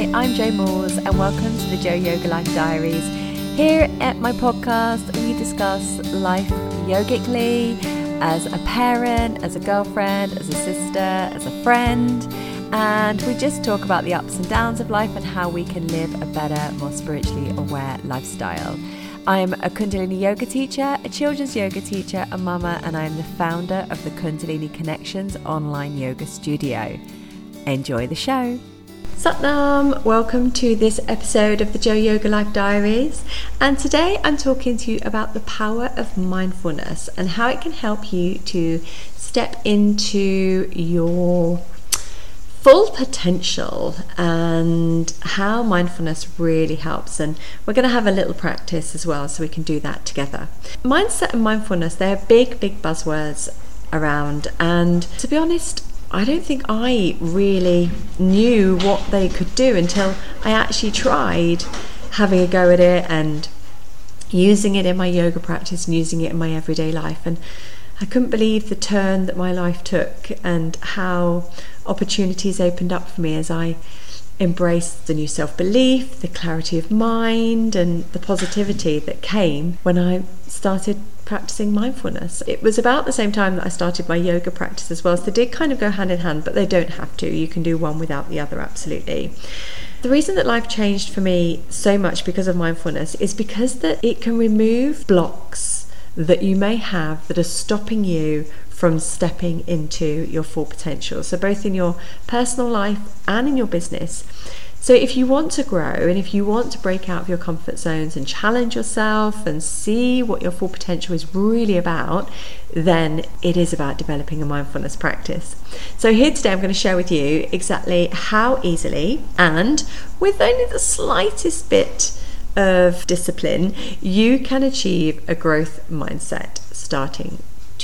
Hi, I'm Jo Moules, and welcome to the Jo Yoga Life Diaries. Here at my podcast, we discuss life yogically as a parent, as a girlfriend, as a sister, as a friend, and we just talk about the ups and downs of life and how we can live a better, more spiritually aware lifestyle. I'm a Kundalini yoga teacher, a children's yoga teacher, a mama, and I'm the founder of the Kundalini Connections online yoga studio. Enjoy the show. Satnam, welcome to this episode of the Jo Yoga Life Diaries. And today I'm talking to you about the power of mindfulness and how it can help you to step into your full potential and how mindfulness really helps. And we're going to have a little practice as well so we can do that together. Mindset and mindfulness, they're big, big buzzwords around. And to be honest, I don't think I really knew what they could do until I actually tried having a go at it and using it in my yoga practice and using it in my everyday life. And I couldn't believe the turn that my life took and how opportunities opened up for me as I embraced the new self belief, the clarity of mind, and the positivity that came when I started practicing mindfulness. It was about the same time that I started my yoga practice as well, so they did kind of go hand in hand, but they don't have to. You can do one without the other, absolutely. The reason that life changed for me so much because of mindfulness is because that it can remove blocks that you may have that are stopping you from stepping into your full potential. So both in your personal life and in your business. So, if you want to grow and if you want to break out of your comfort zones and challenge yourself and see what your full potential is really about, then it is about developing a mindfulness practice. So, here today I'm going to share with you exactly how easily and with only the slightest bit of discipline you can achieve a growth mindset starting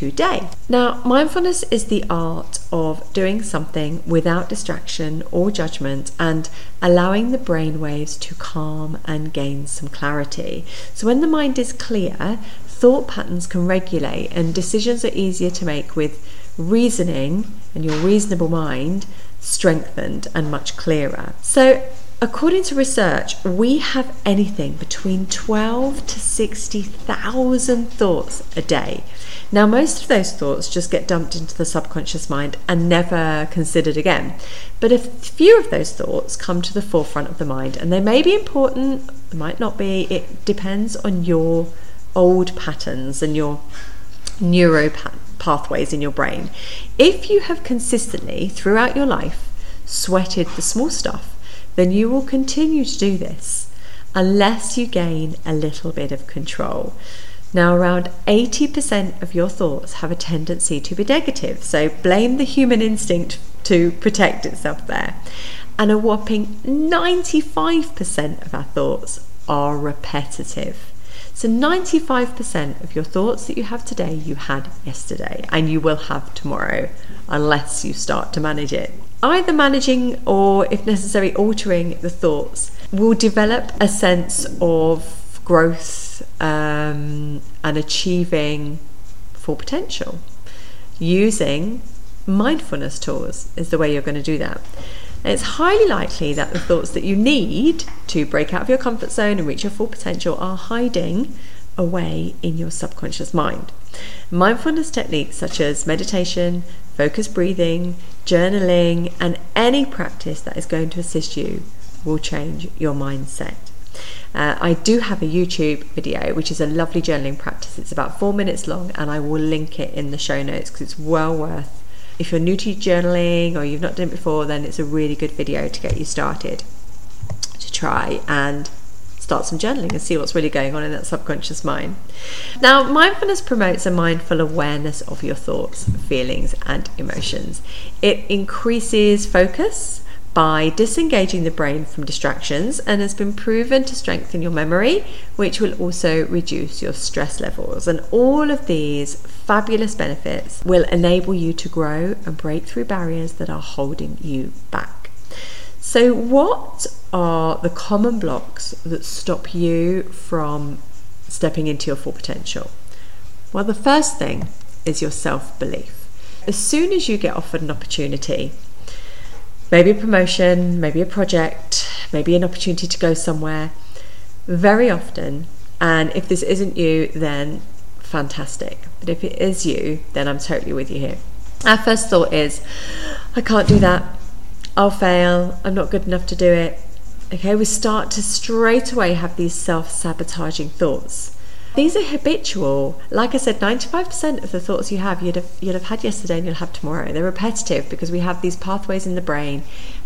today. Now, mindfulness is the art of doing something without distraction or judgment and allowing the brain waves to calm and gain some clarity. So, when the mind is clear, thought patterns can regulate and decisions are easier to make with reasoning and your reasonable mind strengthened and much clearer. So, According to research, we have anything between 12 to 60,000 thoughts a day. Now, most of those thoughts just get dumped into the subconscious mind and never considered again. But a few of those thoughts come to the forefront of the mind, and they may be important, they might not be. It depends on your old patterns and your neuro pathways in your brain. If you have consistently, throughout your life, sweated the small stuff, then you will continue to do this unless you gain a little bit of control. Now, around 80% of your thoughts have a tendency to be negative, so blame the human instinct to protect itself there. And a whopping 95% of our thoughts are repetitive. So, 95% of your thoughts that you have today, you had yesterday, and you will have tomorrow, unless you start to manage it either managing or, if necessary, altering the thoughts will develop a sense of growth um, and achieving full potential. Using mindfulness tools is the way you're going to do that. And it's highly likely that the thoughts that you need to break out of your comfort zone and reach your full potential are hiding away in your subconscious mind. Mindfulness techniques such as meditation, focused breathing, journaling, and any practice that is going to assist you will change your mindset. Uh, I do have a YouTube video, which is a lovely journaling practice. It's about four minutes long, and I will link it in the show notes because it's well worth. If you're new to journaling or you've not done it before, then it's a really good video to get you started to try and start some journaling and see what's really going on in that subconscious mind. Now, mindfulness promotes a mindful awareness of your thoughts, feelings, and emotions. It increases focus by disengaging the brain from distractions and has been proven to strengthen your memory, which will also reduce your stress levels. And all of these fabulous benefits will enable you to grow and break through barriers that are holding you back. So, what are the common blocks that stop you from stepping into your full potential? Well, the first thing is your self belief. As soon as you get offered an opportunity, maybe a promotion, maybe a project, maybe an opportunity to go somewhere. Very often, and if this isn't you, then fantastic. But if it is you, then I'm totally with you here. Our first thought is, I can't do that. I'll fail. I'm not good enough to do it. Okay, we start to straight away have these self sabotaging thoughts. These are habitual. Like I said, 95% of the thoughts you have, you'd have, you'd have had yesterday and you'll have tomorrow. They're repetitive because we have these pathways in the brain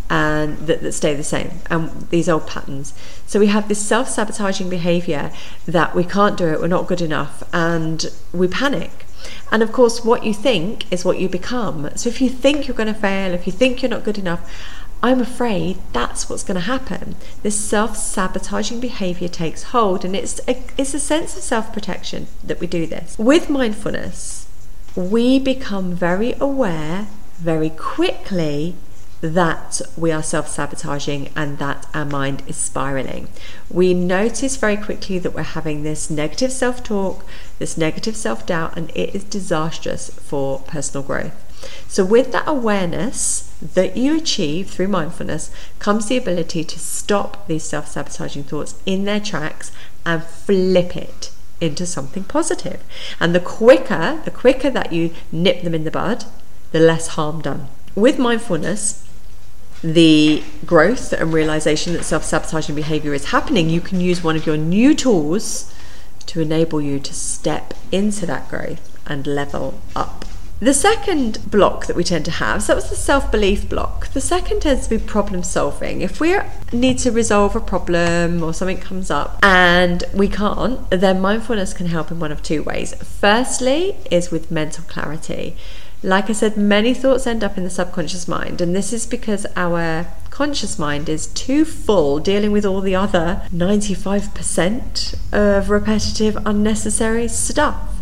and that, that stay the same and these old patterns. So we have this self sabotaging behavior that we can't do it, we're not good enough, and we panic. And of course, what you think is what you become. So if you think you're going to fail, if you think you're not good enough, I'm afraid that's what's going to happen. This self sabotaging behavior takes hold, and it's a, it's a sense of self protection that we do this. With mindfulness, we become very aware very quickly that we are self sabotaging and that our mind is spiraling. We notice very quickly that we're having this negative self talk, this negative self doubt, and it is disastrous for personal growth. So, with that awareness that you achieve through mindfulness comes the ability to stop these self sabotaging thoughts in their tracks and flip it into something positive. And the quicker, the quicker that you nip them in the bud, the less harm done. With mindfulness, the growth and realization that self sabotaging behavior is happening, you can use one of your new tools to enable you to step into that growth and level up. The second block that we tend to have, so that was the self belief block. The second tends to be problem solving. If we need to resolve a problem or something comes up and we can't, then mindfulness can help in one of two ways. Firstly, is with mental clarity. Like I said, many thoughts end up in the subconscious mind, and this is because our conscious mind is too full dealing with all the other 95% of repetitive, unnecessary stuff.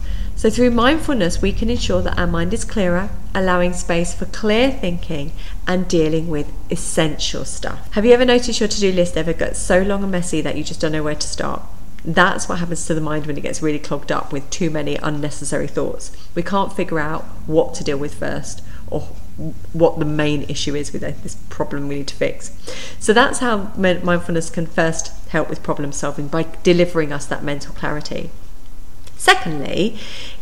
So, through mindfulness, we can ensure that our mind is clearer, allowing space for clear thinking and dealing with essential stuff. Have you ever noticed your to do list ever gets so long and messy that you just don't know where to start? That's what happens to the mind when it gets really clogged up with too many unnecessary thoughts. We can't figure out what to deal with first or what the main issue is with this problem we need to fix. So that's how mindfulness can first help with problem solving by delivering us that mental clarity. Secondly,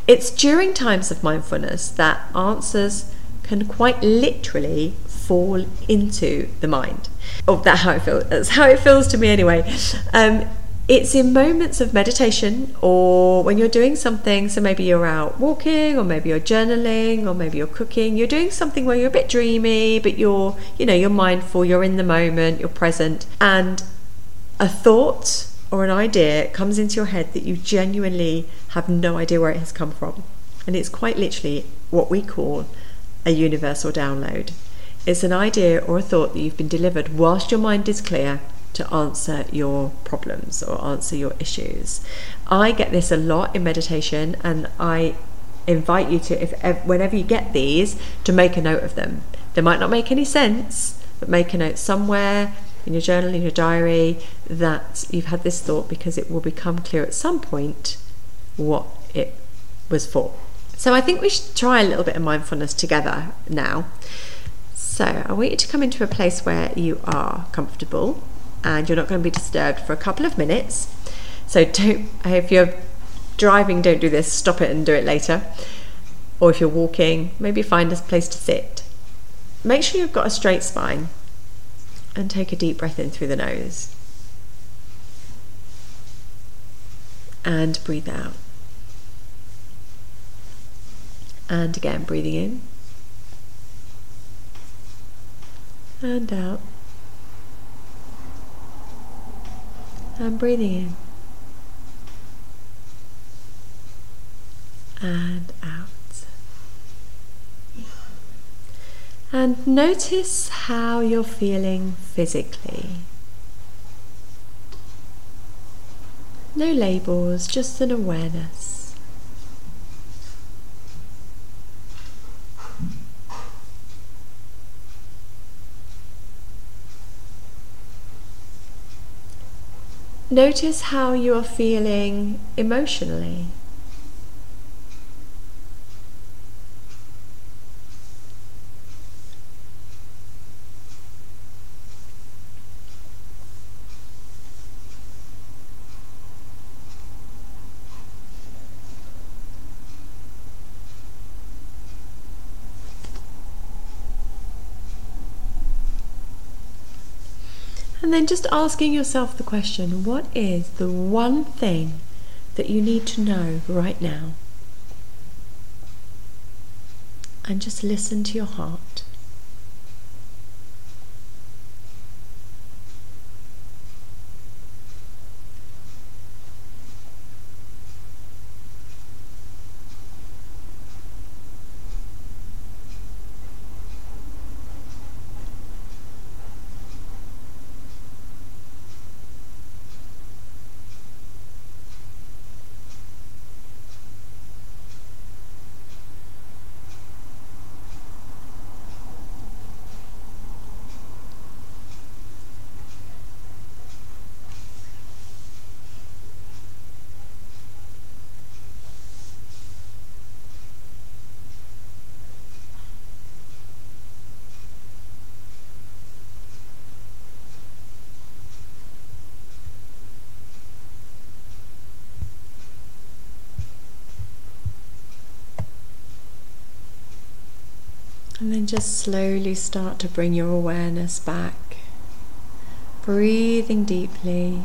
it's during times of mindfulness that answers can quite literally fall into the mind. Oh, that's how it feels. That's how it feels to me anyway. Um, it's in moments of meditation or when you're doing something, so maybe you're out walking or maybe you're journaling or maybe you're cooking, you're doing something where you're a bit dreamy, but you're, you know, you're mindful, you're in the moment, you're present, and a thought or an idea comes into your head that you genuinely have no idea where it has come from. And it's quite literally what we call a universal download. It's an idea or a thought that you've been delivered whilst your mind is clear to answer your problems or answer your issues. I get this a lot in meditation, and I invite you to, if whenever you get these, to make a note of them. They might not make any sense, but make a note somewhere in your journal, in your diary, that you've had this thought because it will become clear at some point what it was for. So I think we should try a little bit of mindfulness together now. So I want you to come into a place where you are comfortable and you're not going to be disturbed for a couple of minutes. So don't, if you're driving, don't do this, stop it and do it later. Or if you're walking, maybe find a place to sit. Make sure you've got a straight spine and take a deep breath in through the nose. And breathe out. And again, breathing in and out. And breathing in and out. And notice how you're feeling physically. No labels, just an awareness. Notice how you are feeling emotionally. And then just asking yourself the question what is the one thing that you need to know right now? And just listen to your heart. And then just slowly start to bring your awareness back. Breathing deeply.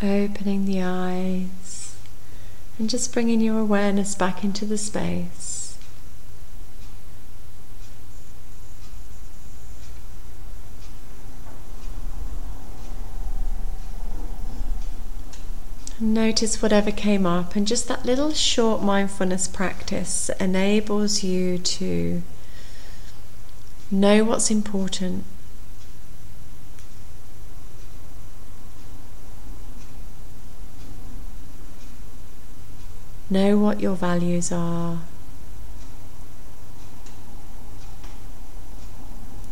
Opening the eyes and just bringing your awareness back into the space. Notice whatever came up, and just that little short mindfulness practice enables you to know what's important Know what your values are.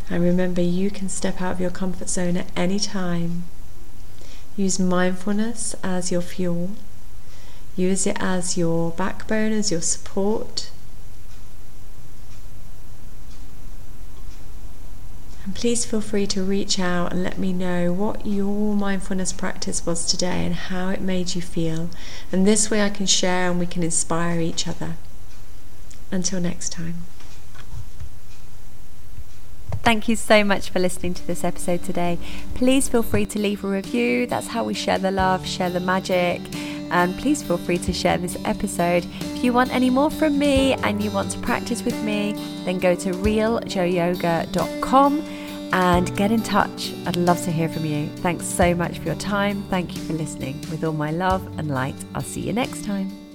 And remember, you can step out of your comfort zone at any time. Use mindfulness as your fuel. Use it as your backbone, as your support. Please feel free to reach out and let me know what your mindfulness practice was today and how it made you feel. And this way I can share and we can inspire each other. Until next time. Thank you so much for listening to this episode today. Please feel free to leave a review. That's how we share the love, share the magic. And please feel free to share this episode. If you want any more from me and you want to practice with me, then go to realjoyoga.com and get in touch. I'd love to hear from you. Thanks so much for your time. Thank you for listening. With all my love and light, I'll see you next time.